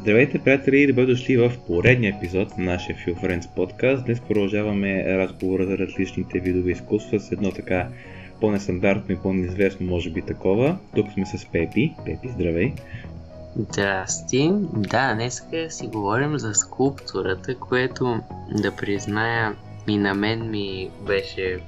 Здравейте, приятели, и добре дошли в поредния епизод на нашия Feel Friends подкаст. Днес продължаваме разговора за различните видове изкуства с едно така по-нестандартно и по-неизвестно, може би такова. Тук сме с Пепи. Пепи, здравей! Здрасти! Да, днес си говорим за скулптурата, което да призная и на мен ми беше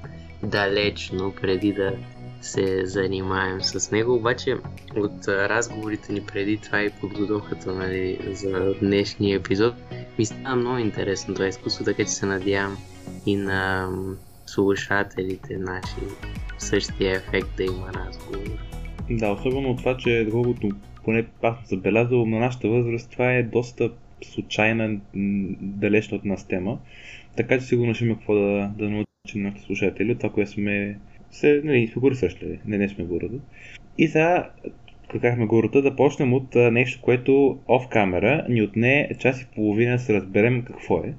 далечно преди да се занимаем с него, обаче от разговорите ни преди това и подготовката нали, за днешния епизод ми става много интересно това изкуство, така че се надявам и на слушателите наши същия ефект да има разговор. Да, особено от това, че доколкото поне аз съм забелязал на нашата възраст, това е доста случайна, далечна от нас тема. Така че сигурно ще има какво да, да научим нашите слушатели от това, което сме се, нали, сме го срещали. Не, не сме го И сега, какахме гората, да почнем от нещо, което оф камера ни отне час и половина да се разберем какво е.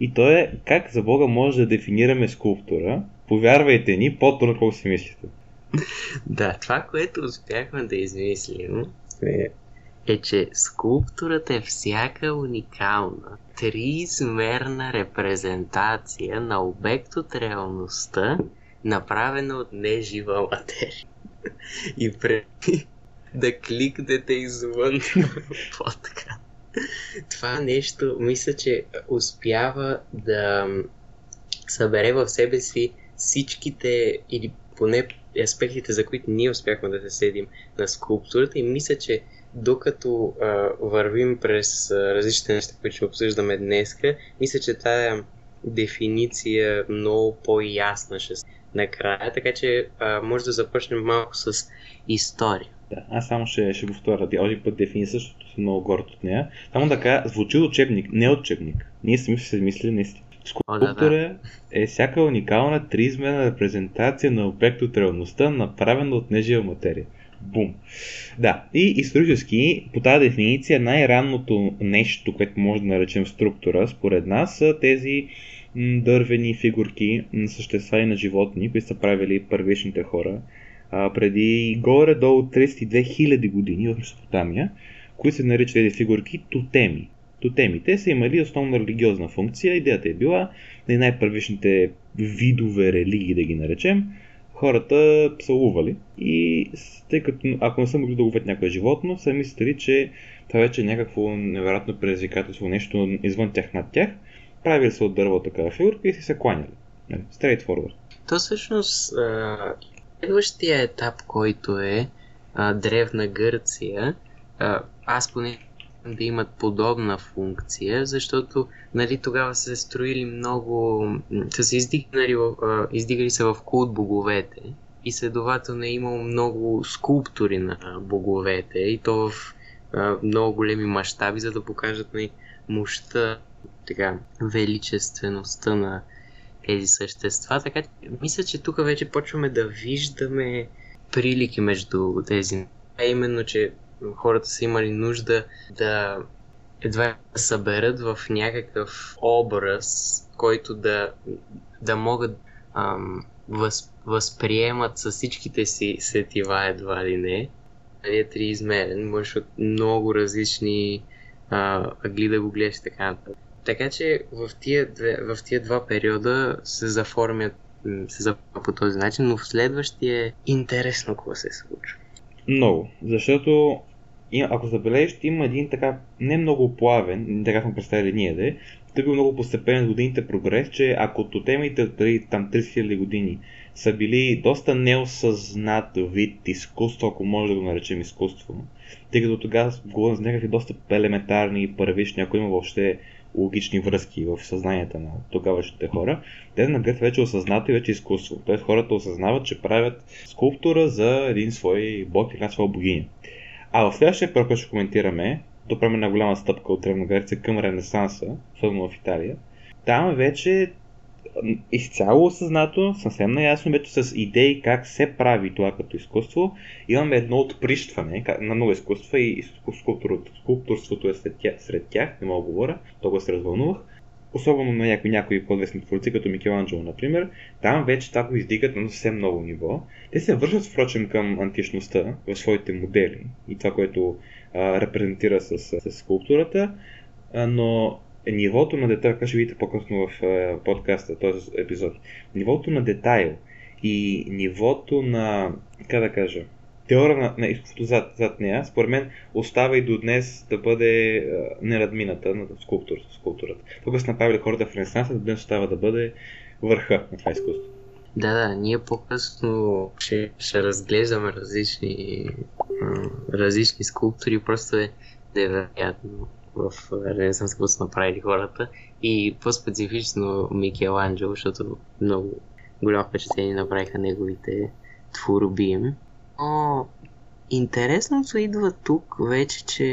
И то е как за Бога може да дефинираме скулптура. Повярвайте ни, по-трудно колко си мислите. Да, това, което успяхме да измислим е, е, че скулптурата е всяка уникална, триизмерна репрезентация на обект от реалността, направена от нежива материя. И преди да кликнете извън подкаст. Това нещо, мисля, че успява да събере в себе си всичките или поне аспектите, за които ние успяхме да се седим на скулптурата и мисля, че докато а, вървим през а, различните неща, които ще обсъждаме днес, мисля, че тая дефиниция много по-ясна ще накрая, така че а, може да започнем малко с история. Да, аз само ще, ще повторя. Този път дефиниция защото съм много горд от нея. Само така, звучи учебник, не учебник. Ние сме се мислили наистина. Скулптура да, да. е всяка уникална триизмерна репрезентация на обект от реалността, направена от нежива материя. Бум. Да, и исторически по тази дефиниция най-ранното нещо, което може да наречем структура, според нас, са тези дървени фигурки на същества и на животни, които са правили първичните хора а, преди горе-долу 32 000 години в Месопотамия, които се наричат тези фигурки тотеми. Тотемите са имали основна религиозна функция. Идеята е била на най-първичните видове религии, да ги наречем, хората са лували и тъй като ако не са могли да ловят някое животно, са мислили, че това вече е някакво невероятно предизвикателство, нещо извън тях над тях – правили се от дърво такава фигурка и си се кланяли. Нали, straight forward. То всъщност следващия етап, който е а, Древна Гърция, а, аз поне да имат подобна функция, защото нали, тогава са строили много, са се издигнали, издигали се в култ боговете и следователно е имало много скулптури на боговете и то в много големи мащаби, за да покажат нали, мощта така, величествеността на тези същества. Така че мисля, че тук вече почваме да виждаме прилики между тези. А именно, че хората са имали нужда да едва съберат в някакъв образ, който да, да могат ам, въз, възприемат с всичките си сетива едва ли не. Нали е триизмерен, можеш от много различни а, ъгли да го гледаш така нататък. Така че в тия, в тия два периода се заформят се заформят по този начин, но в следващия е интересно какво се случва. Много, защото ако забележиш, има един така не много плавен, така сме представили ние да е, той бил много постепенен годините прогрес, че ако тотемите от там 30 000 години са били доста неосъзнат вид изкуство, ако може да го наречем изкуство, тъй като тогава говорим за някакви доста елементарни, първични, ако има въобще логични връзки в съзнанието на тогавашните хора, те на гръд вече осъзнато и вече изкуство. Тоест хората осъзнават, че правят скулптура за един свой бог една своя богиня. А в следващия първ, който ще коментираме, то правим една голяма стъпка от Древна Гърция към Ренесанса, особено в Италия, там вече изцяло осъзнато, съвсем наясно вече с идеи как се прави това като изкуство. Имаме едно отприщване на много изкуства и скулптурството е сред тях, сред тях не мога да говоря, толкова се развълнувах. Особено на някои, някои по-известни творци, като Микеланджело, например, там вече това го издигат на съвсем много ниво. Те се връщат, впрочем, към античността в своите модели и това, което а, репрезентира с, с скулптурата, а, но нивото на детайл, как ще видите по-късно в а, подкаста, този епизод, нивото на детайл и нивото на, как да кажа, теория на, на изкуството зад, зад нея, според мен остава и до днес да бъде а, нерадмината на скулптур, скулптурата. Тук са направили хората в Ренесанса, до днес остава да бъде върха на това изкуство. Да, да, ние по-късно ще, ще разглеждаме различни, различни скулптури, просто е невероятно в Ренесанс какво са направили хората и по-специфично Микеланджело, защото много голямо впечатление направиха неговите творби им. Но интересното идва тук вече, че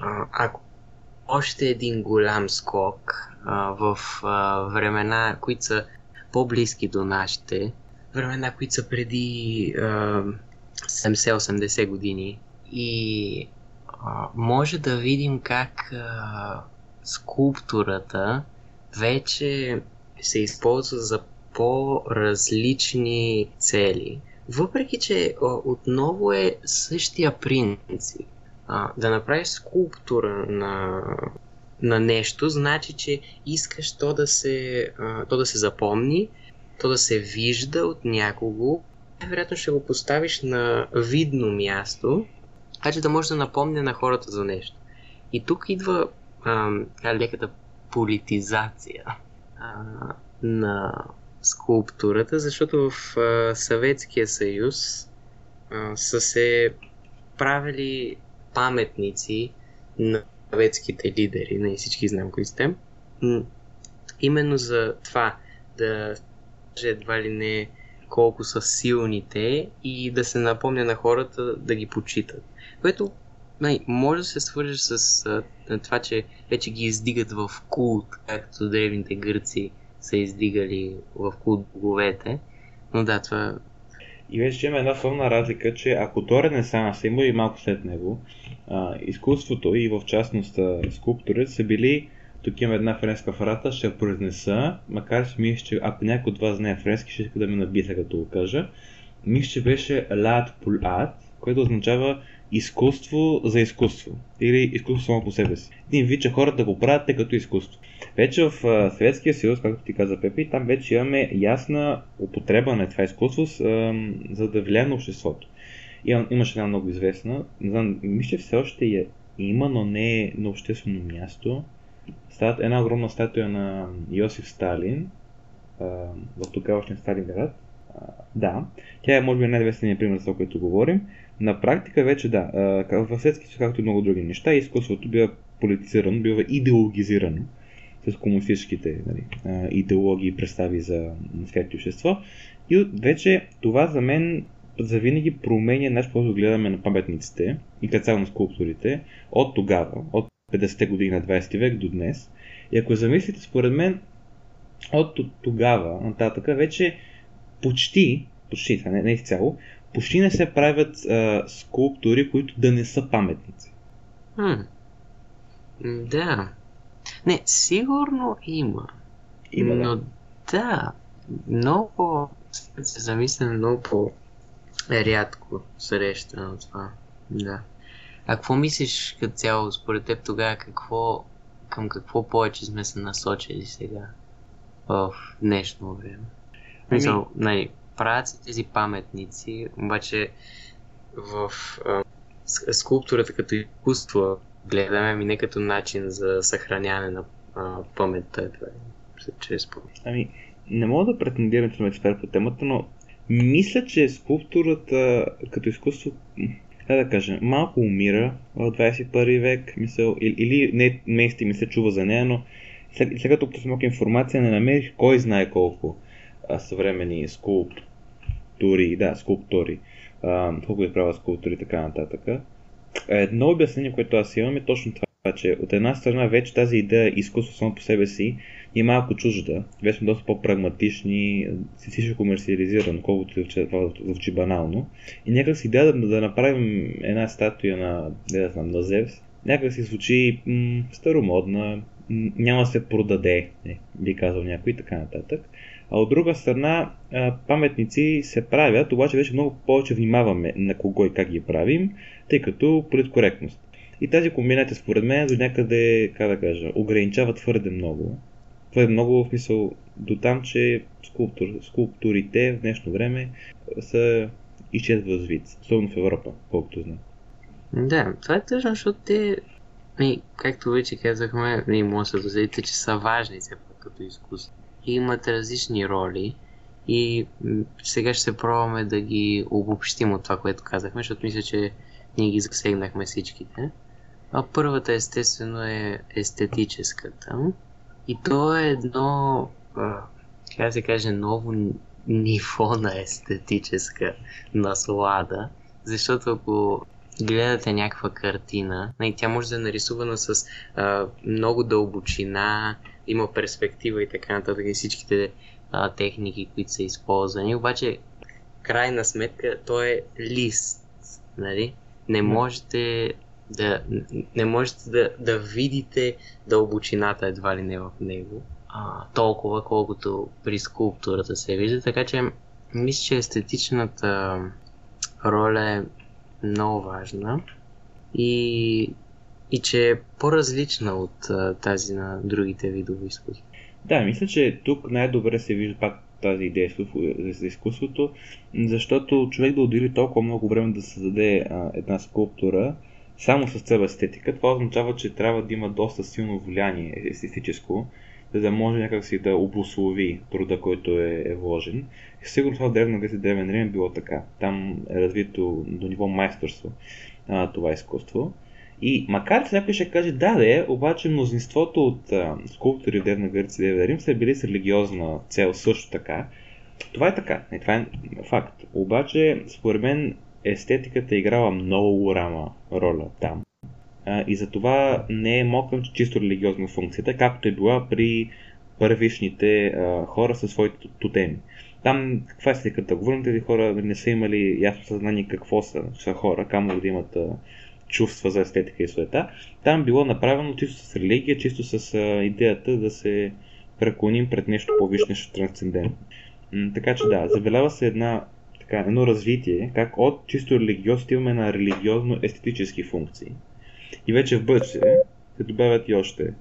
а, ако още един голям скок а, в а, времена, които са по-близки до нашите, времена, които са преди а, 70-80 години и а, може да видим как а, скулптурата вече се използва за по-различни цели. Въпреки, че отново е същия принцип. А, да направиш скулптура на, на нещо, значи, че искаш то да се, а, то да се запомни, то да се вижда от някого. Вероятно ще го поставиш на видно място, така че да може да напомня на хората за нещо. И тук идва а, леката политизация а, на скулптурата, защото в Съветския съюз са се правили паметници на съветските лидери, не всички знаем кои сте. Именно за това да едва ли не колко са силните и да се напомня на хората да ги почитат. Което най- може да се свържи с а, това, че вече ги издигат в култ, както древните гърци са издигали в култ боговете. Но да, това и вече има една основна разлика, че ако до Ренесанс има и малко след него, а, изкуството и в частност скулптурите са били, тук има една френска фрата, ще произнеса, макар че мисля, че ако някой от вас знае френски, ще иска да ме набиса като го кажа. Мисля, че беше лад пулат, което означава изкуство за изкуство. Или изкуство само по себе си. Един вид, че хората го правят те като изкуство. Вече в Съветския съюз, както ти каза Пепи, там вече имаме ясна употреба на това изкуство, за да влияе на обществото. Имаше една много известна, не знам, мисля, все още я има, но не е на обществено място. Стат, една огромна статуя на Йосиф Сталин в тогавашния Сталинград. Да, тя е може би най-известният пример за това, което говорим. На практика вече да, в Съветския съюз, както и много други неща, изкуството бива политизирано, бива идеологизирано с комунистическите нали, идеологии и представи за свети общество. И вече това за мен завинаги променя начин, който гледаме на паметниците и цяло на скулптурите от тогава, от 50-те години на 20 век до днес. И ако замислите, според мен, от тогава нататък вече почти, почти, не, не изцяло, почти не се правят а, скулптури, които да не са паметници. Хм. Да. Не, сигурно има. Има, Но да. много се замисля много по рядко среща на това. Да. А какво мислиш като цяло според теб тогава какво към какво повече сме се насочили сега в днешно време? Ами- Мисъл, нали, правят се тези паметници, обаче в а, скулптурата като изкуство гледаме ми не като начин за съхраняване на а, паметта. Е, че е според. Ами, не мога да претендирам, че съм експерт по темата, но мисля, че скулптурата като изкуство, как да кажа, малко умира в 21 век, мисъл, или, или не мести ми се чува за нея, но след, след като малко информация, не намерих кой знае колко съвремени скулптури, да, скулптури, а, колко изправят скулптури и така нататък. Едно обяснение, което аз имам е точно това, че от една страна вече тази идея изкуство само по себе си е малко чужда. Вече сме доста по-прагматични, всичко комерциализирано, колкото и това звучи банално. И някак с идея да, да направим една статуя на, не да знам, на Зевс, някак си звучи м- старомодна, няма да се продаде, не, би казал някой и така нататък. А от друга страна, паметници се правят, обаче вече много повече внимаваме на кого и как ги правим, тъй като политкоректност. И тази комбинация според мен до някъде, как да кажа, ограничава твърде много. Твърде много в смисъл до там, че скулптур, скулптурите в днешно време са изчезват вид, особено в Европа, колкото знам. Да, това е тъжно, защото те, и, както вече казахме, не може да се че са важни все пак като изкуство. Имат различни роли и сега ще пробваме да ги обобщим от това, което казахме, защото мисля, че ние ги засегнахме всичките. А първата естествено е естетическата. И то е едно, как се каже, ново ниво на естетическа наслада. Защото ако гледате някаква картина, тя може да е нарисувана с а, много дълбочина, има перспектива и така нататък и всичките а, техники, които са използвани. Обаче, крайна сметка, то е лист. Нали? Не можете да, не можете да, да видите дълбочината едва ли не в него. А, толкова, колкото при скулптурата се вижда. Така че, мисля, че естетичната роля е много важна и, и че е по-различна от тази на другите видове изкуства. Да, мисля, че тук най-добре се вижда пак тази идея за изкуството, защото човек да отдели толкова много време да създаде а, една скулптура само с цел естетика, това означава, че трябва да има доста силно влияние естетическо, за да може някакси да обослови труда, който е, е вложен. И сигурно това в Древна Гърция и Древен Рим е било така. Там е развито до ниво майсторство а, това изкуство. И макар че някой ще каже да, да е, обаче мнозинството от а, скулптори в Древна Гърция и Древен Рим са били с религиозна цел също така. Това е така, не, това е факт. Обаче, според мен, естетиката е играла много голяма роля там. А, и затова не е мокъм чисто религиозна функцията, както е била при първишните а, хора със своите тотеми. Там каква е сликата? Говорим тези хора не са имали ясно съзнание какво са, са хора, камо да имат а, чувства за естетика и света. Там било направено чисто с религия, чисто с идеята да се преклоним пред нещо по-висше, нещо трансцендентно. така че да, забелява се една, така, едно развитие, как от чисто религиозно имаме на религиозно-естетически функции. И вече в бъдеще се добавят и още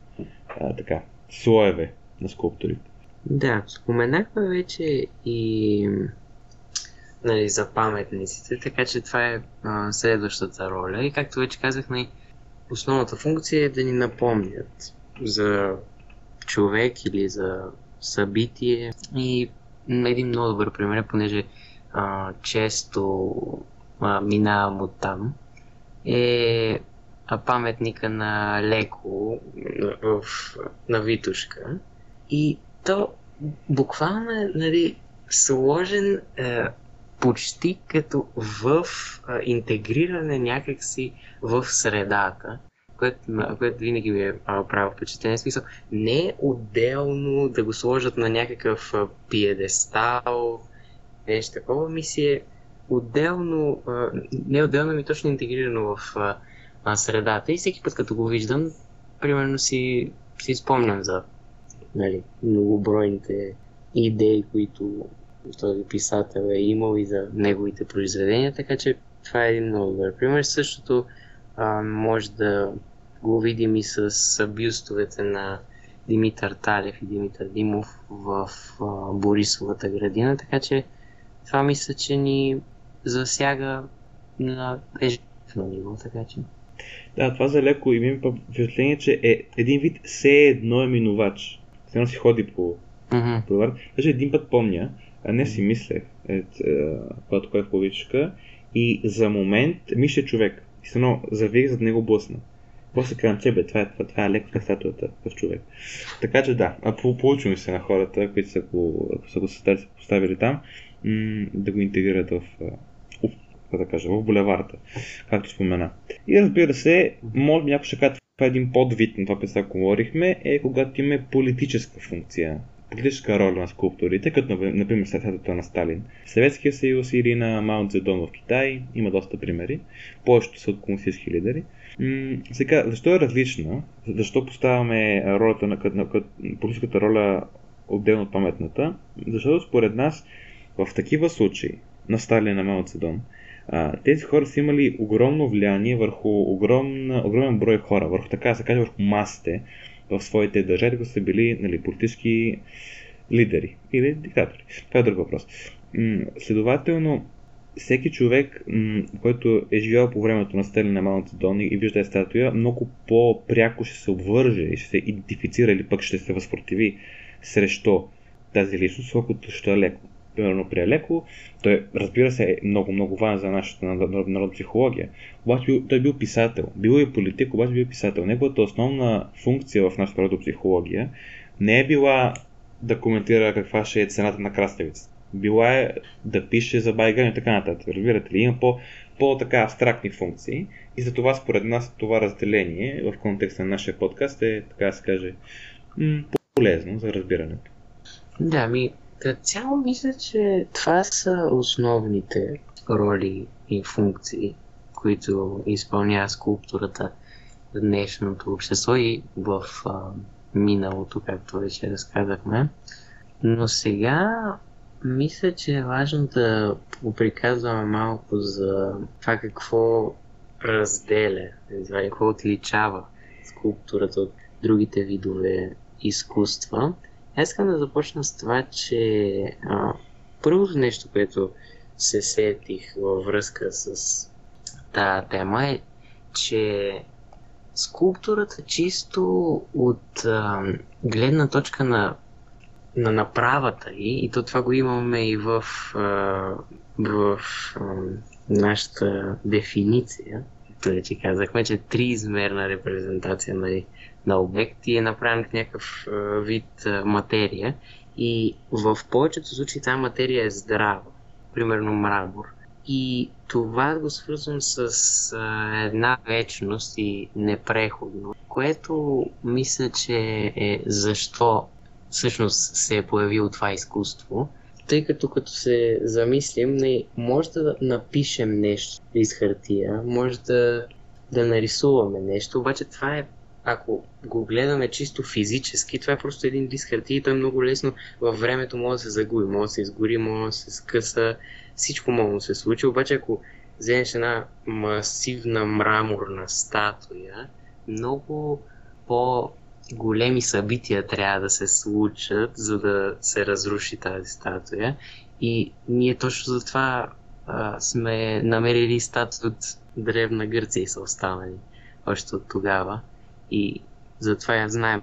а, така, слоеве на скулптурите. Да, споменахме вече и нали, за паметниците, така че това е а, следващата роля. И както вече казах, нали, основната функция е да ни напомнят за човек или за събитие. И един много добър пример, понеже а, често а, минавам от там, е паметника на Леко в, на Витушка. И то буквално е нали, сложен е, почти като в е, интегриране някакси в средата, което, което винаги ми е правило впечатление. Смисъл, не е отделно да го сложат на някакъв пиедестал, нещо такова, ми си е отделно, не отделно, ми точно интегрирано в а, средата. И всеки път, като го виждам, примерно си, си спомням за нали, многобройните идеи, които този писател е имал и за неговите произведения, така че това е един много добър пример. Същото а, може да го видим и с бюстовете на Димитър Талев и Димитър Димов в а, Борисовата градина, така че това мисля, че ни засяга на ежедневно ниво, така че да, това за леко и ми впечатление, че е един вид все едно е минувач. Все си ходи по mm-hmm. Даже един път помня, не си мислех, е, е, когато ходех по Витушка, и за момент мисля човек. И се завих зад него блъсна. После казвам, че бе, това е, това, това е леко на статуята в човек. Така че да, а получи се на хората, които са го, са го поставили там, м- да го интегрират в, да кажа, в булеварта, както спомена. И разбира се, може би някой ще каже, това е един подвид на това, което говорихме, е когато имаме политическа функция, политическа роля на скулптурите, като например статуята на Сталин. Съветския съюз или на Маунт Зедон в Китай, има доста примери, повечето са от комунистически лидери. М- сега, защо е различна? Защо поставяме ролята на, на, на политическата роля отделно от паметната? Защото според нас в такива случаи на Сталин на Мао Цедон, а, тези хора са имали огромно влияние върху огромен, огромен брой хора, върху така да се каже, върху масите в своите държави, които са били нали, политически лидери или диктатори. Това е друг въпрос. Следователно, всеки човек, който е живял по времето на Сталин на Малната Дон и вижда статуя, много по-пряко ще се обвърже и ще се идентифицира или пък ще се възпротиви срещу тази личност, колкото ще е леко. Примерно при Алеко, той разбира се е много, много важен за нашата народна психология. Обаче той е бил писател. Бил е политик, обаче бил писател. Неговата основна функция в нашата народна психология не е била да коментира каква ще е цената на краставицата била е да пише за байган и така нататък. Разбирате ли? Има по, по-така абстрактни функции и за това според нас това разделение в контекста на нашия подкаст е, така да се каже, полезно за разбирането. Да, ми цяло мисля, че това са основните роли и функции, които изпълнява скулптурата в днешното общество и в а, миналото, както вече разказахме. Но сега мисля, че е важно да поприказваме малко за това какво разделя, какво отличава скулптурата от другите видове изкуства. Аз искам да започна с това, че а, първото нещо, което се сетих във връзка с тази тема е, че скулптурата чисто от а, гледна точка на на направата и, и то това го имаме и в, а, в а, нашата дефиниция. Вече казахме, че триизмерна репрезентация на, на обекти е направена в някакъв а, вид а, материя и в повечето случаи тази материя е здрава, примерно мрамор. И това го свързвам с а, една вечност и непреходно, което мисля, че е защо всъщност се е появило това изкуство. Тъй като като се замислим, не, може да напишем нещо из хартия, може да, да нарисуваме нещо, обаче това е ако го гледаме чисто физически, това е просто един лист хартия и той много лесно във времето може да се загуби, може да се изгори, може да се скъса, всичко може да се случи, обаче ако вземеш една масивна мраморна статуя, много по големи събития трябва да се случат, за да се разруши тази статуя. И ние точно за това сме намерили статуи от Древна Гърция и са останали още от тогава. И затова я знаем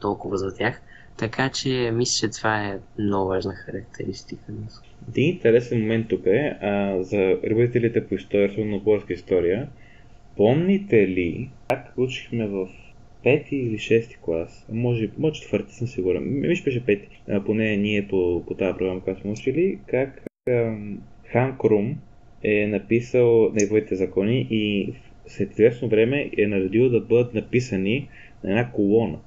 толкова за тях. Така че мисля, че това е много важна характеристика. Един интересен момент тук е а, за любителите по история, особено българска история. Помните ли как учихме в пети или шести клас, може, може четвърти съм сигурен, мисля беше пети, а, поне ние по, по тази програма, която сме учили, как а, Хан Крум е написал неговите закони и след известно време е наредил да бъдат написани на една колона.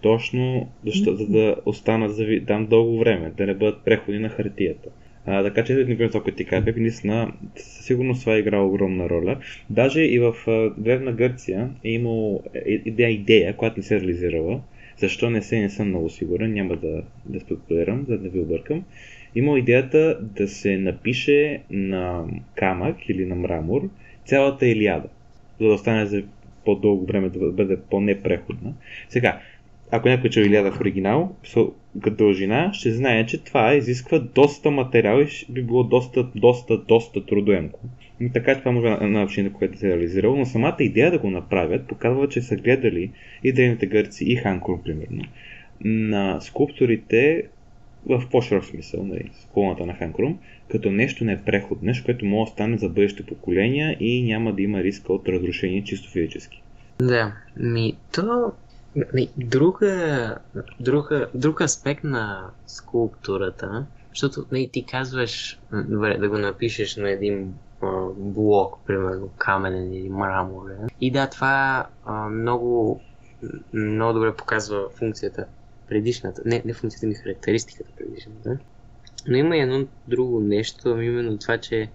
Точно защо, за да останат за там дълго време, да не бъдат преходи на хартията. А, така че не това, което ти казах, наистина със сигурност това е играл огромна роля. Даже и в Древна Гърция е имало идея, идея, която не се е реализирала. Защо не се, не съм много сигурен, няма да, да спекулирам, за да не ви объркам. Има идеята да се напише на камък или на мрамор цялата Илиада, за да остане за по-дълго време да бъде по-непреходна. Сега, ако някой че Илиада в оригинал, като дължина, ще знае, че това изисква доста материал и би било доста, доста, доста трудоемко. И така това може на начин, което се е реализирало, но самата идея да го направят показва, че са гледали и древните гърци и Ханкор, примерно, на скулпторите в по-широк смисъл, нали, колоната на Ханкрум, като нещо непреходно, нещо, което може да стане за бъдещите поколения и няма да има риск от разрушение чисто физически. Да, ми то Друга, друга, друг аспект на скулптурата, защото не, ти казваш, добре, да го напишеш на един а, блок, примерно каменен или мраморен. И да, това а, много, много добре показва функцията предишната, не, не функцията ми, характеристиката предишната. Но има и едно друго нещо, именно това, че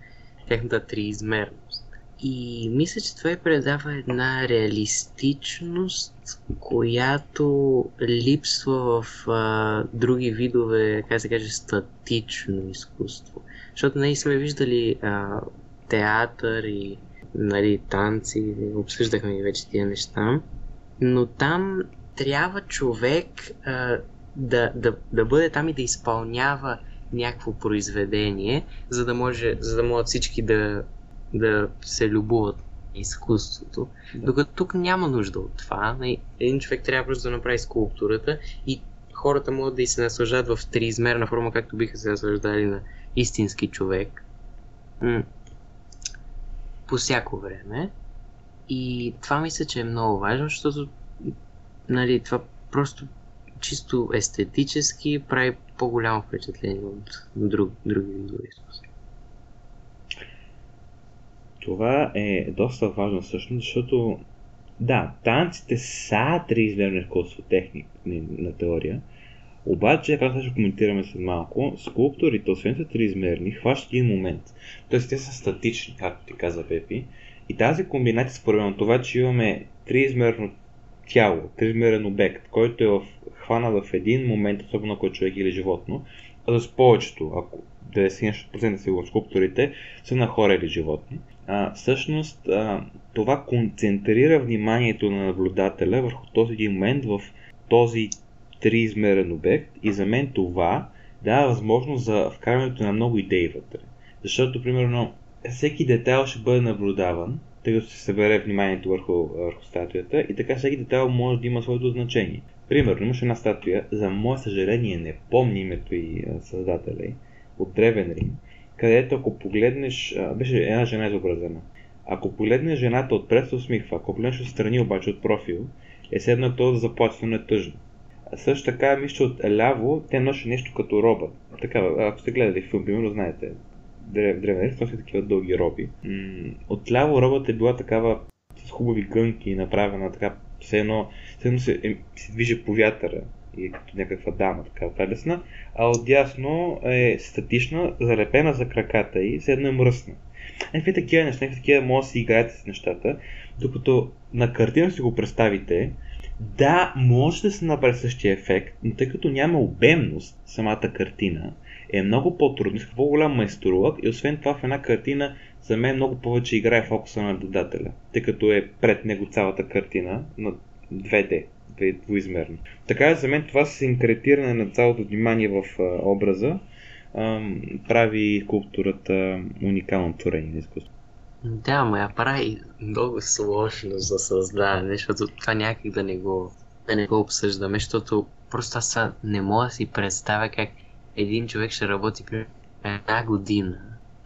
тяхната триизмерност. И мисля, че това предава една реалистичност, която липсва в а, други видове, как се каже, статично изкуство. Защото ние сме виждали а, театър и нали, танци, обсъждахме и вече тия неща, но там трябва човек а, да, да, да бъде там и да изпълнява някакво произведение, за да, може, за да могат всички да, да се любуват изкуството. Да. Докато тук няма нужда от това. Един човек трябва просто да направи скулптурата и хората могат да и се наслаждат в триизмерна форма, както биха се наслаждали на истински човек. М- по всяко време. И това мисля, че е много важно, защото нали, това просто чисто естетически прави по-голямо впечатление от друг, други видове изкуство. Това е доста важно всъщност, защото да, танците са триизмерно изкуство техник на теория, обаче, както ще коментираме след малко, скулпторите, освен са триизмерни, хващат един момент. Тоест те са статични, както ти каза Пепи. И тази комбинация според мен това, че имаме триизмерно тяло, триизмерен обект, който е в, хвана в един момент, особено ако е човек или животно, а с повечето, ако 90% сигурно скулпторите, са на хора или животни. А, всъщност а, това концентрира вниманието на наблюдателя върху този един момент в този триизмерен обект и за мен това дава възможност за вкарването на много идеи вътре. Защото, примерно, всеки детайл ще бъде наблюдаван, тъй като се събере вниманието върху, върху статуята и така всеки детайл може да има своето значение. Примерно, имаше една статуя, за мое съжаление не помня името и създателя от Древен Рим, където ако погледнеш, беше една жена изобразена. Ако погледнеш жената отпред се усмихва, ако погледнеш отстрани обаче от профил, е седно то да заплаче, но е тъжно. Също така, мисля, от ляво, те носи нещо като роба. Така, ако сте гледали филм, примерно, знаете, Древен носи такива дълги роби. От ляво робата е била такава с хубави гънки, направена така, все едно, все едно се, е, се движи по вятъра и е като някаква дама, така прелесна, а отдясно е статична, залепена за краката и все едно е мръсна. Някакви такива неща, някакви такива може да си играете с нещата, докато на картина си го представите, да, може да се направи същия ефект, но тъй като няма обемност самата картина, е много по-трудно, иска по-голям майсторлък и освен това в една картина за мен много повече играе фокуса на наблюдателя, тъй като е пред него цялата картина на 2D, двоизмерно. Така за мен това синкретиране на цялото внимание в образа прави скулптурата уникално творение на изкуство. Да, ма я прави много сложно за създаване, защото това някак да не го, да не го обсъждаме, защото просто аз не мога да си представя как един човек ще работи при една година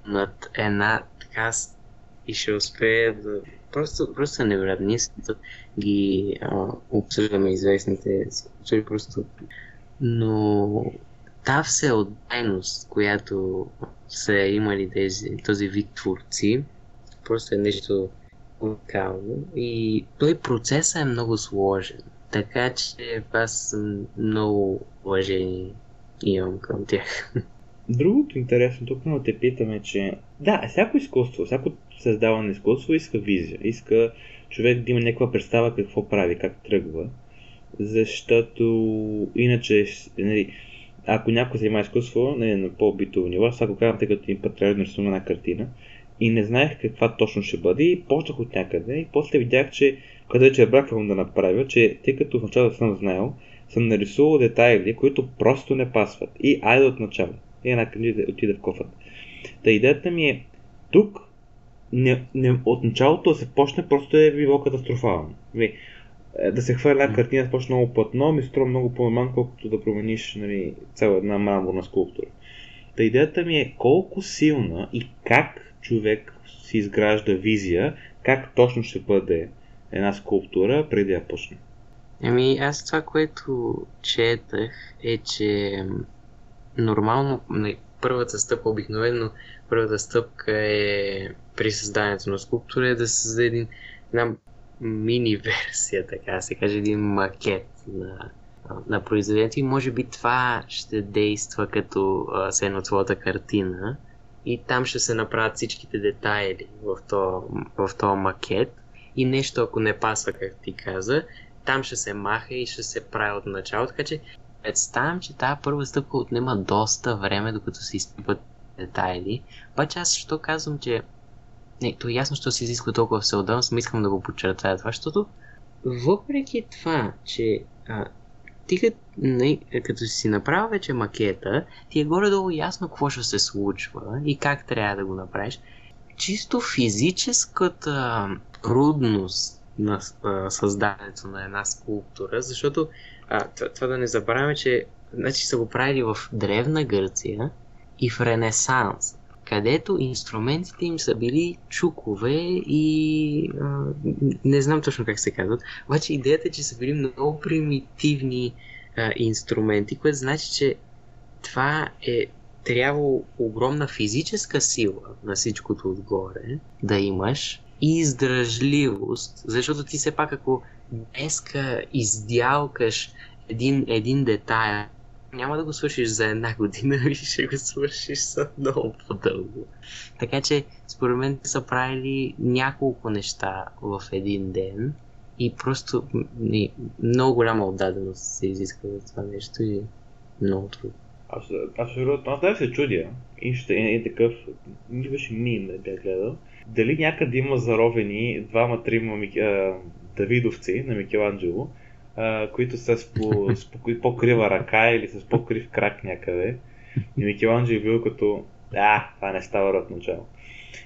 над една така и ще успее да... Просто, просто е невероятно. Ние ги а, обсъждаме известните случаи, просто... Но та всеотдайност, която са имали тези, този вид творци, просто е нещо уникално. И той процесът е много сложен. Така че аз много уважение имам към тях. Другото интересно, тук но те питаме, че да, всяко изкуство, всяко създаване изкуство иска визия, иска човек да има някаква представа какво прави, как тръгва, защото иначе, нали, ако някой занимава изкуство нали, на по-битово ниво, сега го казвам, тъй като им път трябва да нарисувам една картина, и не знаех каква точно ще бъде и почнах от някъде и после видях, че къде че разбрах какво да направя, че тъй като в началото съм знаел, съм нарисувал детайли, които просто не пасват. И айде от начало. И една книга отиде в кофата. Та идеята ми е, тук не, не, от началото да се почне просто е било катастрофално. Е, да се хвърля една картина с почне много платно, ми струва много по-малко, колкото да промениш нали, цяла една мраморна скулптура. Та идеята ми е колко силна и как човек си изгражда визия, как точно ще бъде една скулптура преди да почне. Ами аз това, което четах е, че нормално нали, първата стъпка обикновено първата стъпка е при създаването на скулптура е да се създаде един, една мини версия, така се каже, един макет на, на произведението. И може би това ще действа като се твоята картина. И там ще се направят всичките детайли в този в макет. И нещо ако не пасва, как ти каза, там ще се маха и ще се прави от начало, така че представям, че тази първа стъпка отнема доста време, докато се изпипат детайли. Обаче аз защо казвам, че не, то е ясно, що се изисква толкова всеотделно, но искам да го подчертая това, защото въпреки това, че а, ти като, не, като си направил вече макета, ти е горе-долу ясно какво ще се случва и как трябва да го направиш. Чисто физическата трудност на а, създаването на една скулптура, защото а, това, това да не забравяме, че значи са го правили в Древна Гърция и в Ренесанс, където инструментите им са били чукове и а, не знам точно как се казват, обаче идеята е, че са били много примитивни а, инструменти, което значи, че това е трябвало огромна физическа сила на всичкото отгоре да имаш издръжливост, защото ти все пак ако днеска издялкаш един, един детайл, няма да го свършиш за една година, и ще го свършиш за много по-дълго. Така че, според мен са правили няколко неща в един ден и просто и, много голяма отдаденост се изисква за това нещо и много трудно. Аз, абсолютно. Аз да се чудя. И ще е такъв. Не беше мим да гледал. Дали някъде има заровени двама-трима Давидовци на Микеланджело, които са с, по, с по, по-крива ръка или с по-крив крак някъде. И Микеланджело е бил като, а, това не става от начало.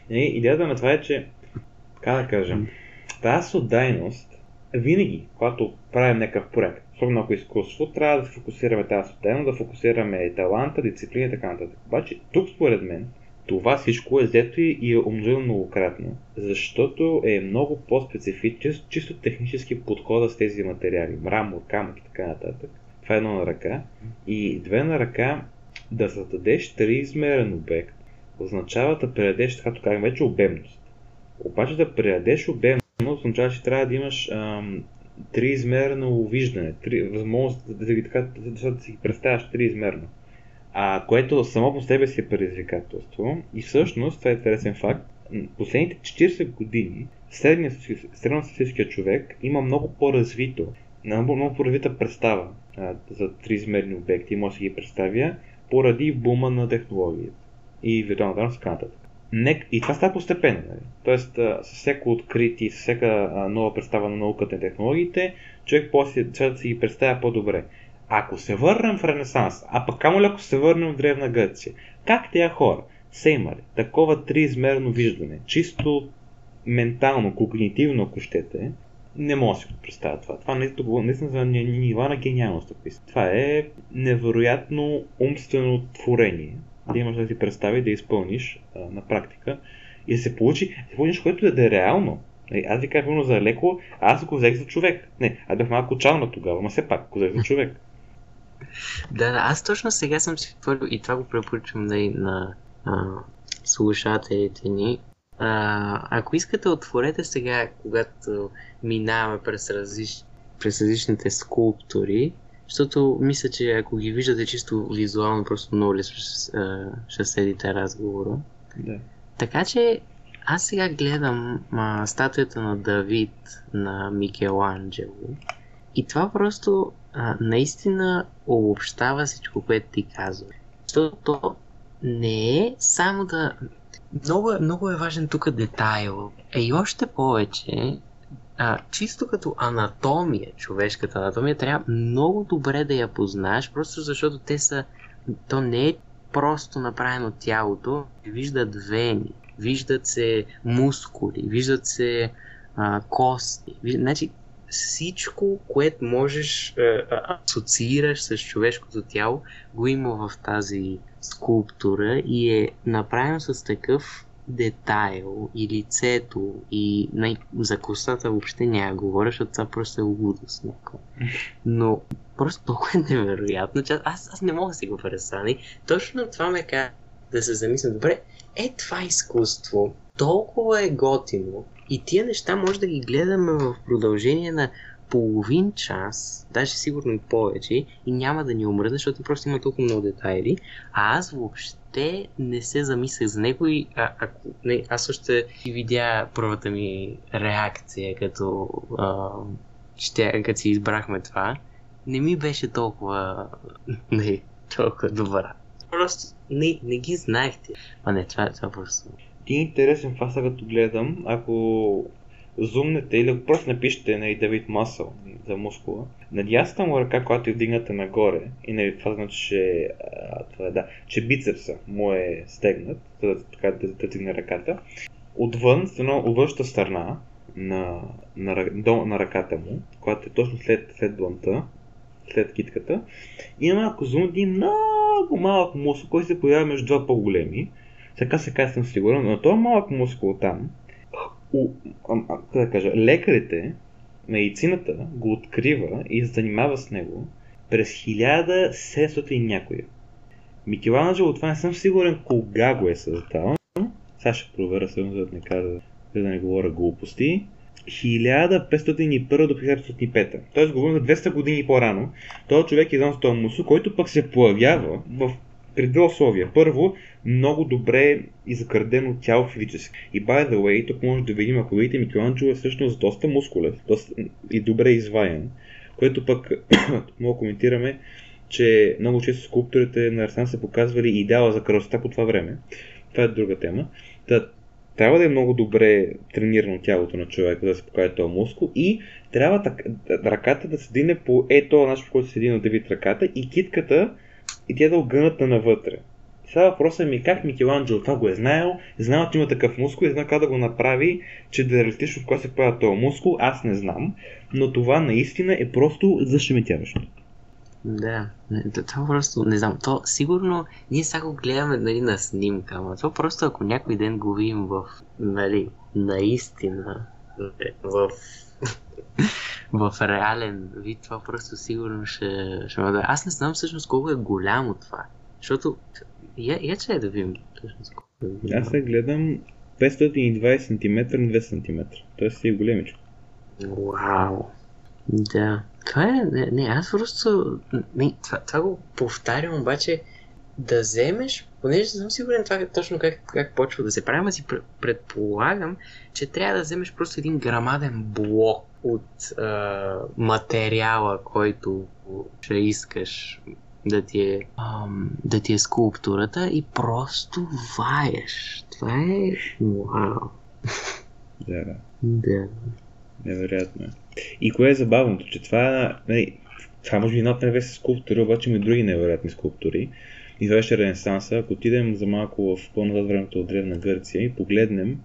И идеята на това е, че, така да кажем, тази отдайност, винаги, когато правим някакъв проект, особено ако е изкуство, трябва да се фокусираме тази отдайност, да фокусираме таланта, дисциплина и така нататък. Обаче, тук според мен, това всичко е взето и е умножено многократно, защото е много по-специфичен, чисто технически подхода с тези материали. Мрамор, камък и така нататък. Това е едно на ръка. И две на ръка да създадеш триизмерен обект означава да предадеш, както казвам вече, обемност. Обаче да предадеш обемност означава, че трябва да имаш ам, триизмерно виждане, три, възможност да, да, да, да, да си представяш триизмерно а, което само по себе си е предизвикателство. И всъщност, това е интересен факт, последните 40 години средностатистическия човек има много по-развито, много, по-развита представа а, за триизмерни обекти, може да си ги представя, поради бума на технологията и виртуалната реалност и това става постепенно. Нали? Тоест, с всяко откритие, с всяка нова представа на науката и технологиите, човек после да си ги представя по-добре. Ако се върнем в Ренесанс, а пък камо ли ако се върнем в Древна Гърция, как тези хора са имали такова триизмерно виждане, чисто ментално, когнитивно, ако щете, не мога да си го представя това. Това наистина, наистина за нива на гениалност. Това е невероятно умствено творение. Да имаш да си представи, да изпълниш а, на практика и да се получи, да се получиш, което да е реално. Аз ви казвам за леко, аз го взех за човек. Не, аз бях малко чална тогава, но все пак го взех за човек. Да, да, аз точно сега съм си хвърлил и това го препоръчвам да и на а, слушателите ни. А, ако искате, отворете сега, когато минаваме през, различ... през различните скулптури, защото мисля, че ако ги виждате чисто визуално, просто много ли ще следите разговора. Да. Така че аз сега гледам а, статуята на Давид на Микеланджело и това просто а, наистина обобщава всичко, което ти казва. Защото не е само да... Много, е, много е важен тук детайл. Е и още повече, а, чисто като анатомия, човешката анатомия, трябва много добре да я познаеш, просто защото те са... То не е просто направено тялото, виждат вени, виждат се мускули, виждат се а, кости. Значи, всичко, което можеш е, асоциираш с човешкото тяло, го има в тази скулптура и е направено с такъв детайл и лицето и най- за косата въобще няма говоря, защото това просто е лудост Но просто толкова е невероятно, че аз, аз не мога да си го представя. Точно това ме кара да се замисля, добре, е това изкуство, толкова е готино, и тия неща може да ги гледаме в продължение на половин час, даже сигурно и повече, и няма да ни умръзне, защото просто има толкова много детайли, а аз въобще не се замислях за него и а, ако, не, аз още и видя първата ми реакция, като, а, ще, като си избрахме това, не ми беше толкова, не, толкова добра. Просто не, не ги знаехте. А не, това, това просто... Ти е интересен сега като гледам, ако зумнете или ако просто напишете на Давид Масъл за мускула, на дясната му ръка, която е вдигната нагоре, и нали, това значи, че, това е, да, че бицепса му е стегнат, да, така да, дигне ръката, отвън, от външната страна на, на, на, на ръката му, която е точно след, след дланта, след китката, има ако зумнати много малък мускул, който се появява между два по-големи. Така се казва, съм сигурен, но този малък мускул там у, а, а, да кажа, лекарите, медицината го открива и се занимава с него през 1700 и някоя. Микеланджело, това не съм сигурен кога го е създал. Сега ще проверя само, за да не кажа, за да не говоря глупости. 1501 до 1505. Тоест говорим за 200 години по-рано. Този човек е издал този мусул, който пък се появява в при две условия. Първо, много добре изградено тяло физически. И by the way, тук може да видим, ако видите, Микеланджело е всъщност доста мускулев доста и добре изваян, което пък мога коментираме, че много често скулпторите на Арсан са показвали идеала за красота по това време. Това е друга тема. Та, трябва да е много добре тренирано тялото на човека, да се покаже този мускул и трябва так, ръката да се дине по е този начин, по който се дине от ръката и китката и тя да огънат навътре. Сега въпросът ми как Микеланджело това го е знаел, знаел, че има такъв мускул и знае как да го направи, че да е реалистично в кога се правя този мускул, аз не знам, но това наистина е просто зашеметяващо. Да, това просто, не знам, то сигурно ние сега го гледаме нали, на снимка, ама това просто ако някой ден го видим в, нали, наистина, в в реален вид, това просто сигурно ще, ще да. Аз не знам всъщност колко е голямо това. Защото, я, я че е да видим всъщност колко е голямо. Аз се гледам 520 см на 2 см. Тоест си е големичко. Вау. Да. Това е, не, не аз просто, не, това, това го повтарям, обаче да вземеш, понеже не съм сигурен това точно как, как почва да се прави, ама си предполагам, че трябва да вземеш просто един грамаден блок от а, материала, който ще искаш да ти, е, ам, да ти е скулптурата и просто ваеш. Това е... Вау! Да. Да. Невероятно е. И кое е забавното, че това, нали, това може би една от най скулптури, обаче има и други невероятни скулптури. И беше Ренесанса. Ако отидем за малко в по-назад времето от Древна Гърция и погледнем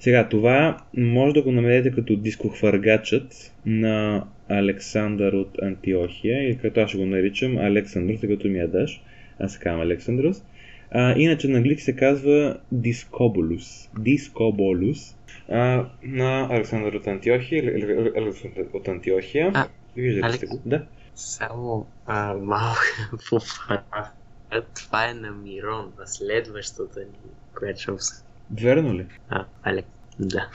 сега, това може да го намерите като дискохвъргачът на Александър от Антиохия, или като аз ще го наричам Александрус, като ми я даш. Аз се казвам Александрус. А, иначе на английски се казва Дискоболус. Дискоболус. А, на Александър от Антиохия, Александър от Антиохия. А, Виждате Алек... го? Да. Само а, малко Това е на Мирон, на следващата ни, която ще Верно ли? А, Алек, да.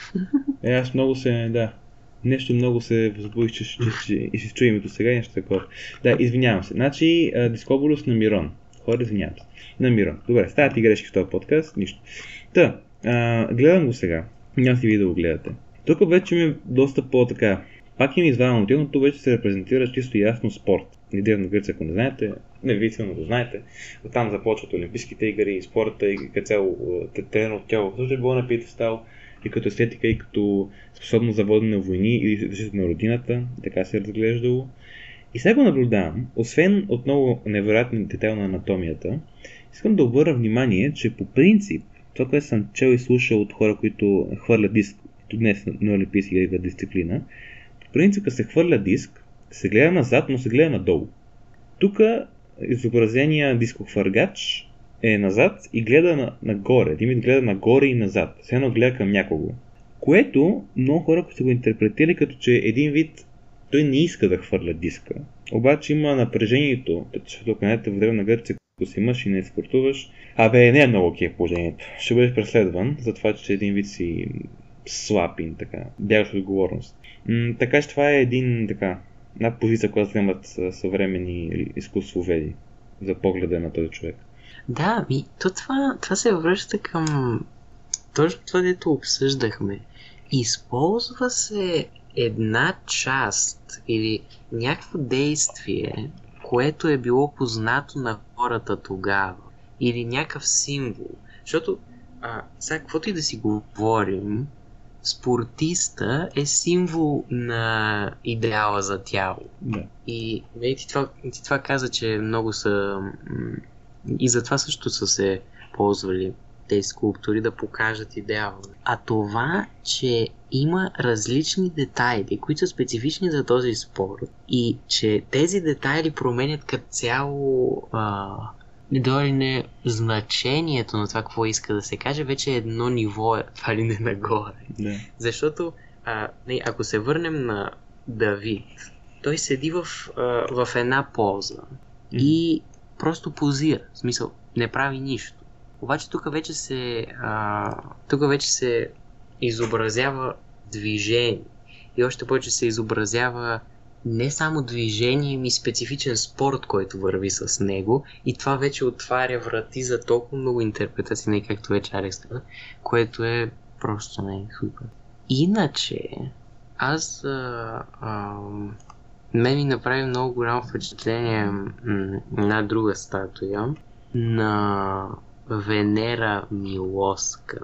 Е, аз много се, да. Нещо много се възбудих, че, че, че, и ще чу името сега и нещо такова. Да, извинявам се. Значи, Дискоболус на Мирон. Хора, извинявам се. На Мирон. Добре, стават и грешки в този подкаст, нищо. Та, а, гледам го сега. Няма си ви да го гледате. Тук вече ми е доста по-така. Пак им извадено от но тук вече се репрезентира чисто ясно спорт. Древна Гърция, ако не знаете, не вие силно го знаете. Оттам започват Олимпийските игри, спорта и като цяло тренер от тяло също е било на стал и като естетика, и като способност за водене на войни или защита на родината, така се е разглеждало. И сега го наблюдавам, освен отново невероятен детайл на анатомията, искам да обърна внимание, че по принцип, това, което съм чел и слушал от хора, които хвърлят диск, днес на Олимпийски игри дисциплина, по принцип, се хвърля диск, се гледа назад, но се гледа надолу. Тук изобразения дискохвъргач е назад и гледа на, нагоре. Димит гледа нагоре и назад. Все едно гледа към някого. Което много хора са го интерпретирали като че един вид той не иска да хвърля диска. Обаче има напрежението, защото не в древна Гърция, ако си мъж и не спортуваш, абе не е много окей положението. Ще бъдеш преследван за това, че един вид си слаб и така, бягаш отговорност. М- така че това е един така, една позиция, която вземат съвремени изкуствоведи за погледа на този човек. Да, и то това, това се връща към точно това, дето обсъждахме. Използва се една част или някакво действие, което е било познато на хората тогава. Или някакъв символ. Защото, а, сега, каквото и да си говорим, спортиста е символ на идеала за тяло. Да. И нали, ти, това, ти това каза, че много са... И затова също са се ползвали тези скулптури да покажат идеала. А това, че има различни детайли, които са специфични за този спорт и че тези детайли променят като цяло а, не значението на това, какво иска да се каже, вече е едно ниво, това ли не нагоре. Да. Защото, а, не, ако се върнем на Давид, той седи в, а, в една поза mm-hmm. и просто позира, в смисъл, не прави нищо. Обаче тук вече се, а, тук вече се изобразява движение и още повече се изобразява не само движение, ми специфичен спорт, който върви с него и това вече отваря врати за толкова много интерпретации, не както вече Алекс което е просто не е супер. Иначе, аз мен ми направи много голямо впечатление на друга статуя на Венера Милоска,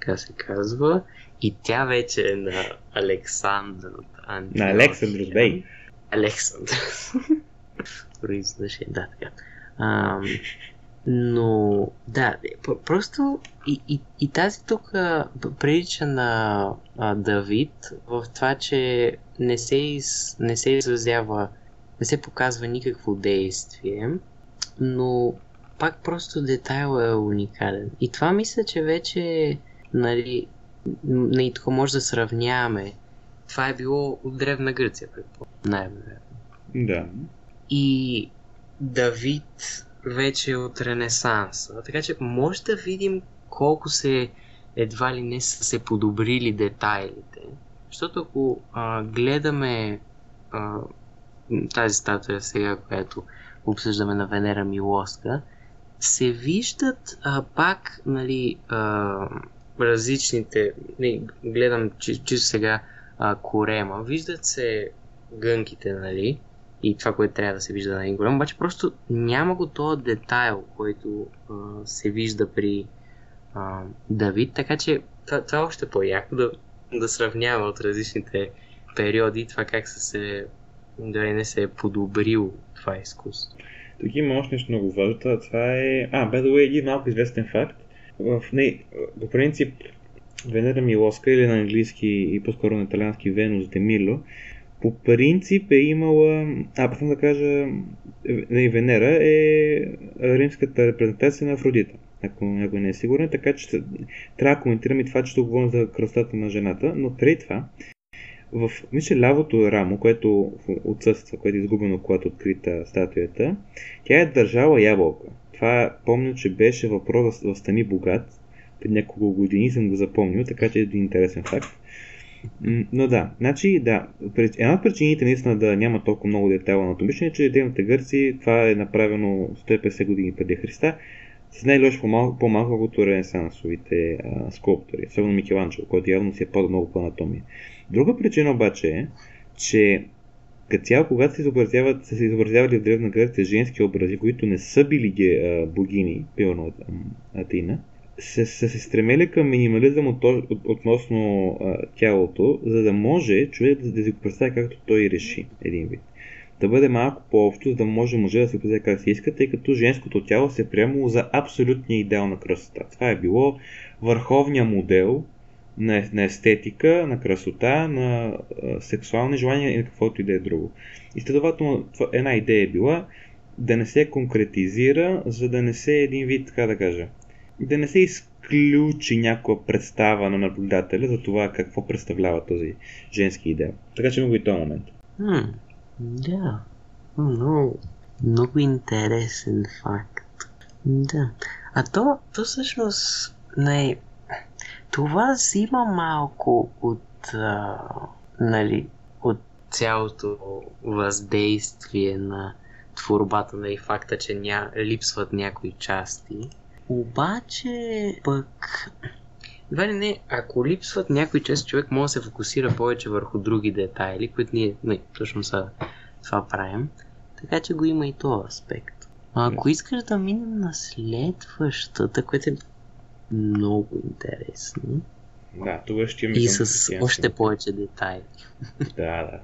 така се казва, и тя вече е на Александър На Александър Бей. Александър. Произношение, да, така. А, но, да, просто и, и, и тази тук прилича на а, Давид в това, че не се, из, не се изразява, не се показва никакво действие, но пак просто детайл е уникален. И това мисля, че вече, нали, не тук може да сравняваме. Това е било от Древна Гърция, предполагам. Най-вероятно. Да. И Давид вече е от Ренесанса. Така че може да видим колко се едва ли не са се подобрили детайлите. Защото ако а, гледаме а, тази статуя сега, която обсъждаме на Венера Милоска, се виждат а, пак нали, а, различните, не, гледам чисто сега а, корема, виждат се гънките, нали, и това, което трябва да се вижда на един голям, обаче просто няма го този детайл, който а, се вижда при а, Давид, така че това, е още по-яко да, да сравнява от различните периоди това как са се дори не се е подобрил това изкуство. Тук има още нещо много важно. Това е... А, by the way, един малко известен факт. В не, по принцип, Венера Милоска или на английски и по-скоро на италиански Венус де Мило, по принцип е имала... А, пък да кажа, не, Венера е римската репрезентация на Афродита, ако някой не е сигурен, така че трябва да коментираме това, че тук говорим за красотата на жената, но преди това, в, мисля, лявото рамо, което отсъства, което е изгубено, когато открита статуята, тя е държала ябълка. Това помня, че беше въпрос в Стани Богат, пред няколко години съм го запомнил, така че е един интересен факт. Но да, значи да, една от причините наистина да няма толкова много детайла на атомични е, че древните гърци, това е направено 150 години преди Христа, с най-лош по-малко, по-малко ренесансовите а, скулптори, особено Микеланджело, който явно си е по много по анатомия. Друга причина обаче е, че като цяло, когато се изобразяват, се изобразявали в Древна Гърция женски образи, които не са били ги, а, богини, примерно Атина, са, са се стремели към минимализъм от, от, относно а, тялото, за да може човек да, да си го представи както той реши един вид. Да бъде малко по-общо, за да може мъже да се представи как се иска, тъй като женското тяло се е приемало за абсолютния идеал на красота. Това е било върховния модел на, на естетика, на красота, на а, сексуални желания и на каквото и да е друго. И следователно една идея е била да не се конкретизира, за да не се един вид, така да кажа, да не се изключи някаква представа на наблюдателя за това какво представлява този женски идеал. Така че има го и този момент. Хм, да. Много, много интересен факт. Да. А то, то всъщност не това взима малко от а, нали, от цялото въздействие на творбата, нали, факта, че ня... липсват някои части. Обаче, пък, едва ли не, ако липсват някои части, човек може да се фокусира повече върху други детайли, които ние не, точно са това правим. Така че го има и този аспект. А ако искаш да минем на следващата, което е много интересно. Да, това ще имаме. И с още повече детайли. Да, да.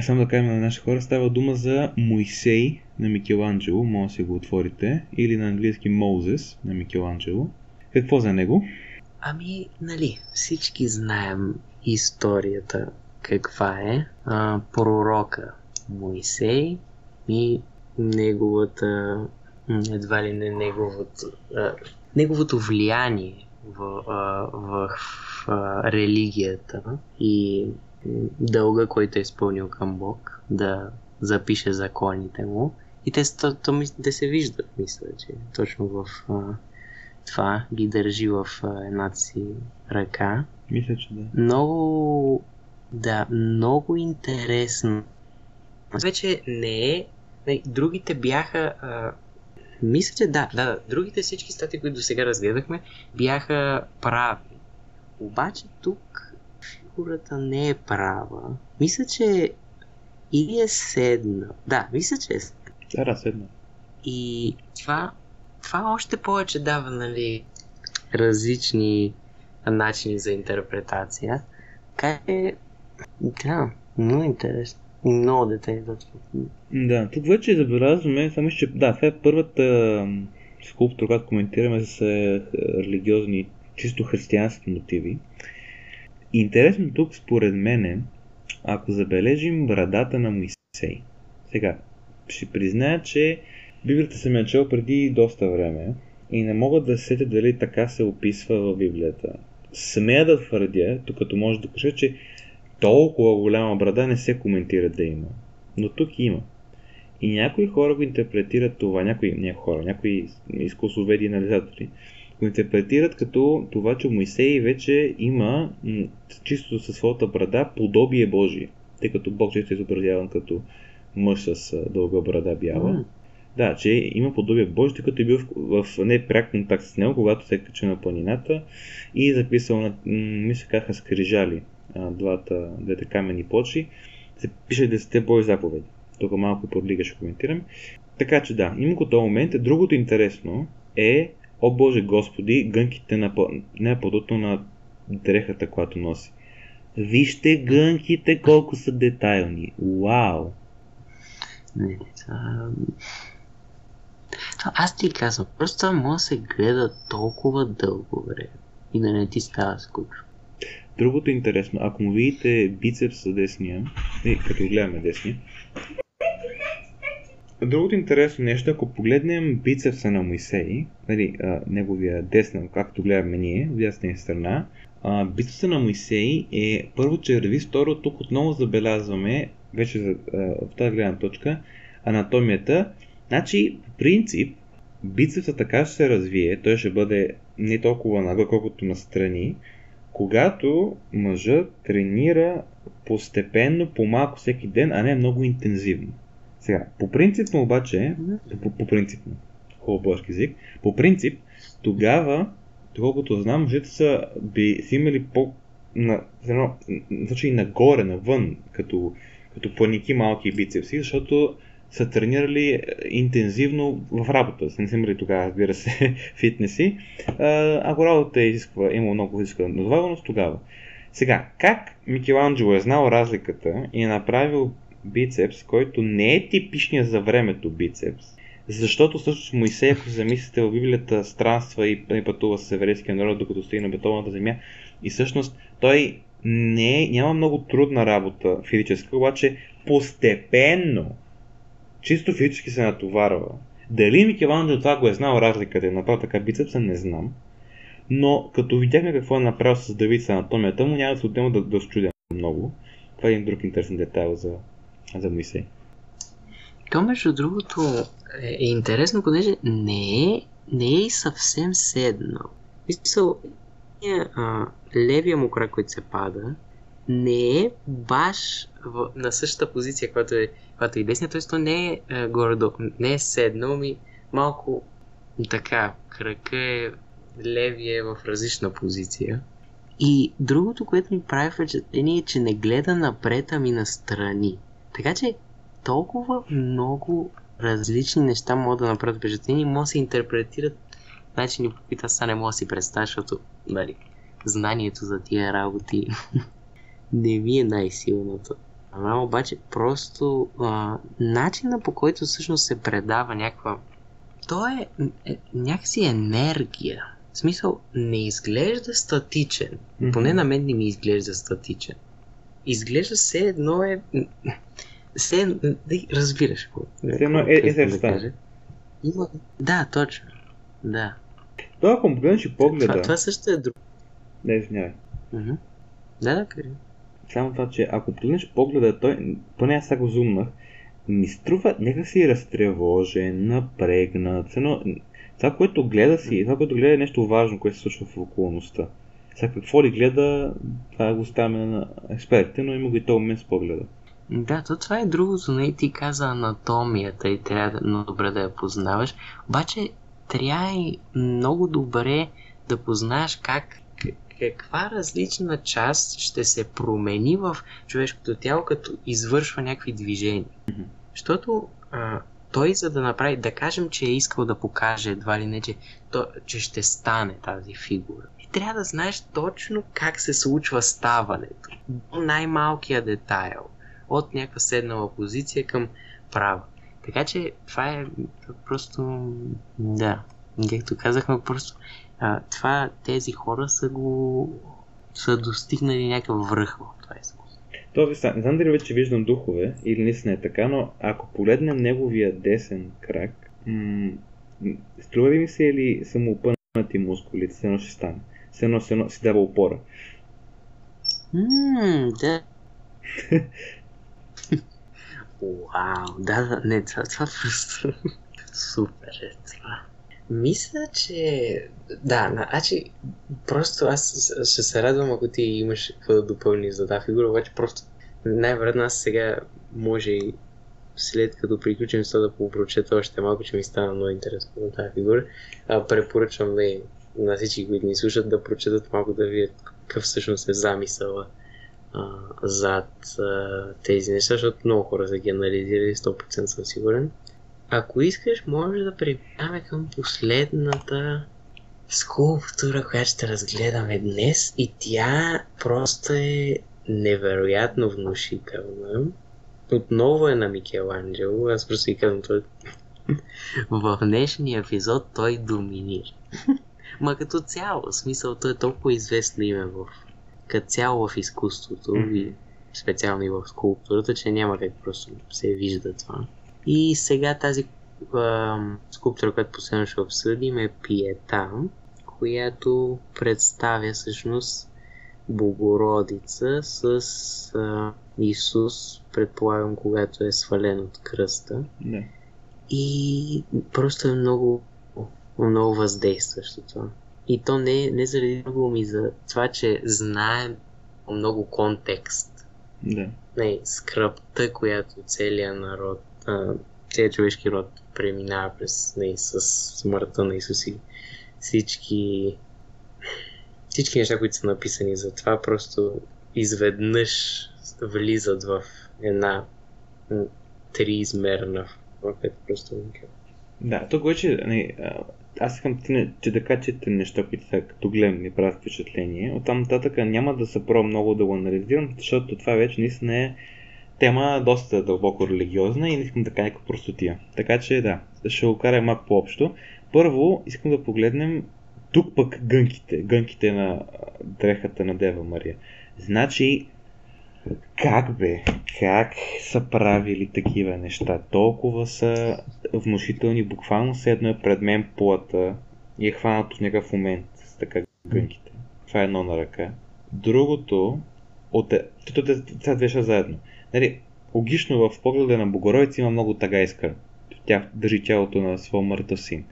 Само да кажем на нашите хора, става дума за Моисей на Микеланджело, може да си го отворите, или на английски Мозес на Микеланджело. Какво за него? Ами, нали, всички знаем историята каква е. А, пророка Моисей и неговата, едва ли не неговото, а, неговото влияние в, а, в а, религията и дълга, който е изпълнил към Бог, да запише законите му. И те, то, то, те се виждат, мисля, че точно в а, това ги държи в а, едната си ръка. Мисля, че да. Много, да, много интересно. Вече не е. Не, другите бяха. А, мисля, че да, да, да. Другите всички статии, които до сега разгледахме, бяха прави. Обаче тук фигурата не е права. Мисля, че или е седна. Да, мисля, че е седна. Да, седна. И това, това още повече дава, нали, различни начини за интерпретация. Как е... Да, много интересно. Много детайли. Да, тук вече забелязваме, само че да, това е първата скулптура, която коментираме с религиозни, чисто християнски мотиви. Интересно тук, според мен, ако забележим брадата на Моисей. Сега, ще призная, че Библията съм я чел преди доста време и не мога да сетя дали така се описва в Библията. Смея да твърдя, тук като може да кажа, че толкова голяма брада не се коментира да има. Но тук има. И някои хора го интерпретират това, някои, някои хора, някои изкусоведи анализатори, го интерпретират като това, че Моисей вече има чисто със своята брада подобие Божие, тъй като Бог често е изобразяван като мъж с дълга брада бяла. Mm. Да, че има подобие Божие, тъй като е бил в, в непряк контакт с него, когато се е качил на планината и е записал на, мисля, каха скрижали двата, двете камени почи, се пише десете Божи заповеди. Тук малко подлига ще коментирам. Така че да, има го този момент. Другото интересно е О Боже Господи, гънките на, не на подото на дрехата, която носи. Вижте гънките колко са детайлни. Вау! Не, а... Аз ти казвам, просто това може да се гледа толкова дълго време и да не ти става скучно. Другото интересно, ако му видите бицепс с десния, и като гледаме десния, Другото интересно нещо, ако погледнем бицепса на Моисей, нали, а, неговия десна, както гледаме ние, в дясна страна, а, бицепса на Моисей е първо черви, второ тук отново забелязваме, вече а, в тази гледна точка, анатомията. Значи, по принцип, бицепса така ще се развие, той ще бъде не толкова нагъл, колкото настрани, когато мъжът тренира постепенно, по-малко всеки ден, а не много интензивно. Сега, по принципно обаче, по, по принципно, хубав български език, по принцип, тогава, доколкото знам, мъжете са би си имали по на, едно, значи нагоре, навън, като, като планики малки бицепси, защото са тренирали интензивно в работа. Не са имали тогава, разбира се, фитнеси. Ако работата е изисква, има много физическа надваганост, тогава. Сега, как Микеланджело е знал разликата и е направил бицепс, който не е типичният за времето бицепс, защото също Моисей, ако замислите в Библията, странства и пътува с еврейския народ, докато стои на бетонната земя. И всъщност той не е, няма много трудна работа физическа, обаче постепенно, чисто физически се натоварва. Дали Микеланджело това го е знал разликата и направил така бицепса, не знам. Но като видяхме какво е направил с Давид с анатомията му, няма да се отнема да, да чудя много. Това е един друг интересен детайл за за Моисей. То, между другото, е, е интересно, понеже не е, не е и съвсем седнал. Мисъл, е, а, левия му крак, който се пада, не е баш в, на същата позиция, която е, която е десния, т.е. то не е, е горе не е седнал ми малко така, крака е левия в различна позиция. И другото, което ми прави впечатление е, че не гледа напред, ами настрани. Така че толкова много различни неща могат да направят впечатление и могат да се интерпретират начини, по които аз не мога да си представя, защото нали, знанието за тия работи не ми е най-силното. Ама обаче просто а, начина по който всъщност се предава някаква... То е, е някакси енергия. В смисъл, не изглежда статичен. Mm-hmm. Поне на мен не ми изглежда статичен. Изглежда все едно е... Все да разбираш какво. Все едно е, е, е, да Има... Да, точно. Да. Това, ако погледнеш и погледа... Това, това също е друго. Не, извинявай. Да, да, кажи. Само това, че ако погледнеш погледа, той, поне аз сега го зумнах, ми струва някакси разтревожен, напрегнат. Но това, което гледа си, това, което гледа е нещо важно, което се случва в околността. Сега какво ли гледа, това го оставяме на експертите, но има го и този момент с погледа. Да, то това е другото, не ти каза анатомията и трябва да, много добре да я познаваш. Обаче трябва и много добре да познаеш как каква различна част ще се промени в човешкото тяло, като извършва някакви движения. Mm-hmm. Защото а, той, за да направи, да кажем, че е искал да покаже едва ли не, че, то, че ще стане тази фигура. Трябва да знаеш точно как се случва ставането. Най-малкия детайл. От някаква седнала позиция към права. Така че това е просто... Да. Както казахме, просто а, това тези хора са го са достигнали някакъв връх в това изкуство. То, не знам дали вече виждам духове или наистина е така, но ако погледнем неговия десен крак, м- струва ли ми се или са му опънати мускулите, все едно ще стане. Все едно, все едно си дава опора. Ммм, да. Вау, да, да, не, това, това просто супер е това. Мисля, че... Да, значи, просто аз ще се радвам, ако ти имаш какво да допълниш за тази фигура, обаче просто най-вероятно аз сега може и след като приключим с това да попрочета още малко, че ми стана много интересно на тази фигура. А, препоръчвам да на всички, които ни слушат, да прочетат малко да видят какъв всъщност е замисъла а, зад а, тези неща, защото много хора са ги анализирали, 100% съм сигурен. Ако искаш, може да преминаваме към последната скулптура, която ще разгледаме днес и тя просто е невероятно внушителна. Отново е на Микеланджело, аз просто и казвам той. В днешния епизод той доминира. Ма като цяло, смисъл, той е толкова известно име в като цяло в изкуството mm-hmm. и специално и в скулптурата, че няма как просто се вижда това. И сега тази а, скулптура, която последно ще обсъдим е Пиета, която представя всъщност Богородица с а, Исус, предполагам, когато е свален от кръста. Не. И просто е много, много въздействащо това. И то не, не заради много ми за това, че знаем много контекст. Да. Не, скръпта, която целият народ целият човешки род преминава през не, с смъртта на Исус и всички всички неща, които са написани за това, просто изведнъж влизат в една триизмерна което просто Да, тук вече не, аз искам че да качете неща, които са като гледам ми правят впечатление. Оттам нататък няма да се пробвам много да го анализирам, защото това вече наистина е тема доста дълбоко религиозна и не искам да кажа някаква простотия. Така че да, ще го карам малко по-общо. Първо искам да погледнем тук пък гънките, гънките на дрехата на Дева Мария. Значи, как бе? Как са правили такива неща? Толкова са внушителни, буквално се едно е пред мен плата и е хванато в някакъв момент с така гънките. Това е едно на ръка. Другото, от... Това две заедно. Нали, логично в погледа на Богородица има много тага искра. Тя държи тялото на своя мъртъв син.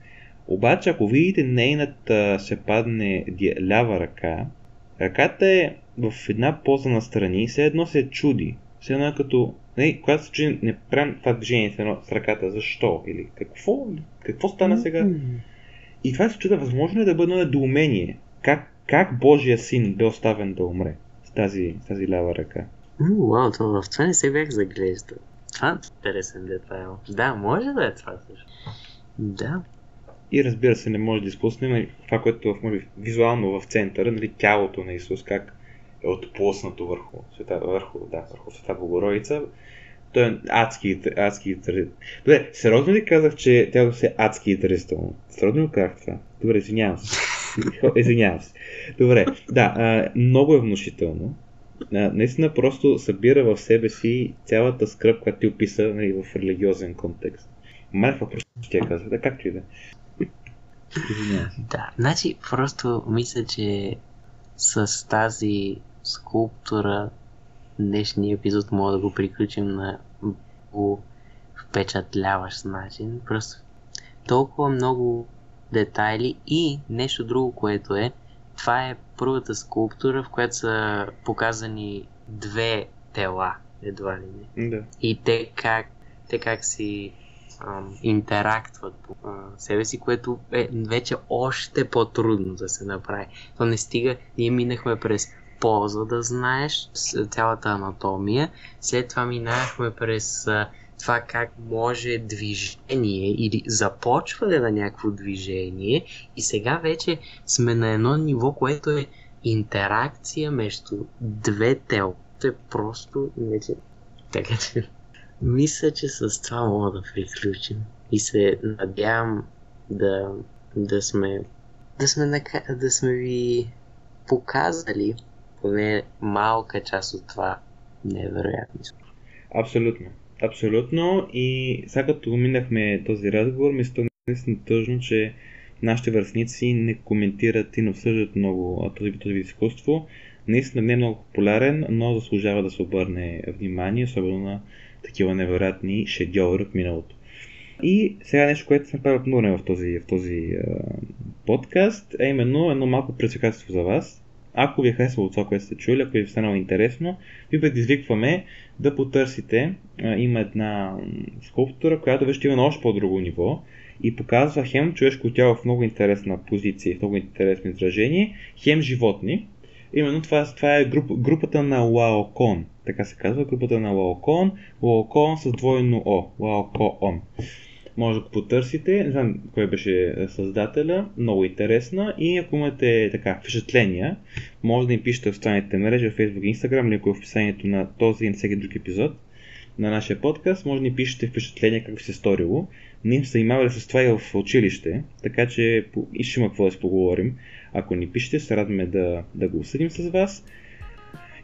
Обаче, ако видите нейната се падне лява ръка, ръката е в една поза на страни, все едно се чуди. Все едно е като, не, когато се чуди, не правим това движение с, едно, с ръката, защо? Или какво? Какво стана сега? И това се чуда, възможно е да бъде недоумение. Как, как Божия син бе оставен да умре с тази, с тази лява ръка? Вау, това, в това не се бях заглеждал. Това е интересен детайл. Да, може да е това също. Да. И разбира се, не може да изпуснем това, което е може, визуално в центъра, нали, тялото на Исус, как е отплоснато върху света, върху, да, върху света Богородица. Той е адски, адски Добре, сериозно ли казах, че тялото се е адски интересно? Сериозно ли казах това? Добре, извинявам се. извинявам се. Добре, да, а, много е внушително. А, наистина просто събира в себе си цялата скръп, която ти описа нали, в религиозен контекст. Мале, просто ще я казах, да, както и да. Да, значи просто мисля, че с тази скулптура днешния епизод мога да го приключим на впечатляващ начин. Просто толкова много детайли и нещо друго, което е, това е първата скулптура, в която са показани две тела, едва ли не. Да. И те как, те как си ам, интерактват по а, себе си, което е вече още по-трудно да се направи. То не стига, ние минахме през поза да знаеш цялата анатомия, след това минахме през това как може движение или започване на някакво движение и сега вече сме на едно ниво, което е интеракция между две тел. То е просто вече... Така че... Мисля, че с това мога да приключим. И се надявам да, да сме да сме, да сме ви показали поне малка част от това невероятно. Абсолютно. Абсолютно. И сега като минахме този разговор, ми стана наистина тъжно, че нашите връзници не коментират и не обсъждат много този, вид изкуство. Наистина не е много популярен, но заслужава да се обърне внимание, особено на такива невероятни шедьоври от миналото. И сега нещо, което сме правили много в този, в този е, подкаст, е именно едно малко предизвикателство за вас. Ако ви е харесало това, което сте чули, ако ви е станало интересно, ви предизвикваме да потърсите. Има една скулптура, която вече има на още по-друго ниво и показва хем човешко тяло в много интересна позиция, в много интересно изражение, хем животни. Именно това, това е груп, групата на Лаокон така се казва, групата на Лаокон, Лаокон с двойно О, Лаокоон. Може да го потърсите, не знам кой беше създателя, много интересна и ако имате така впечатления, може да им пишете в страните мрежи, в Facebook и Instagram, или ако е в описанието на този и на всеки друг епизод на нашия подкаст, може да ни пишете впечатления как ви се е сторило. Ние се занимавали с това и в училище, така че и ще има какво да си поговорим. Ако ни пишете, се радваме да, да го осъдим с вас.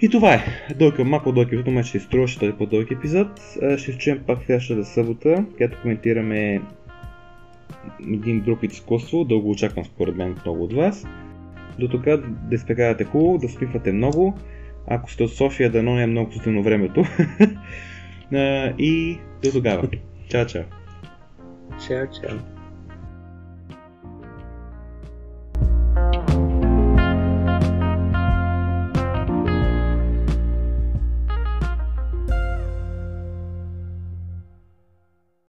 И това е. Дълъг, малко дълъг епизод, ще струваше този по-дълъг епизод. Ще се чуем пак следващата събота, където коментираме един друг вид изкуство. Дълго очаквам според мен много от вас. До тук да изпекавате хубаво, да спивате много. Ако сте от София, да не е много студено времето. и до тогава. Чао, чао. Чао, чао.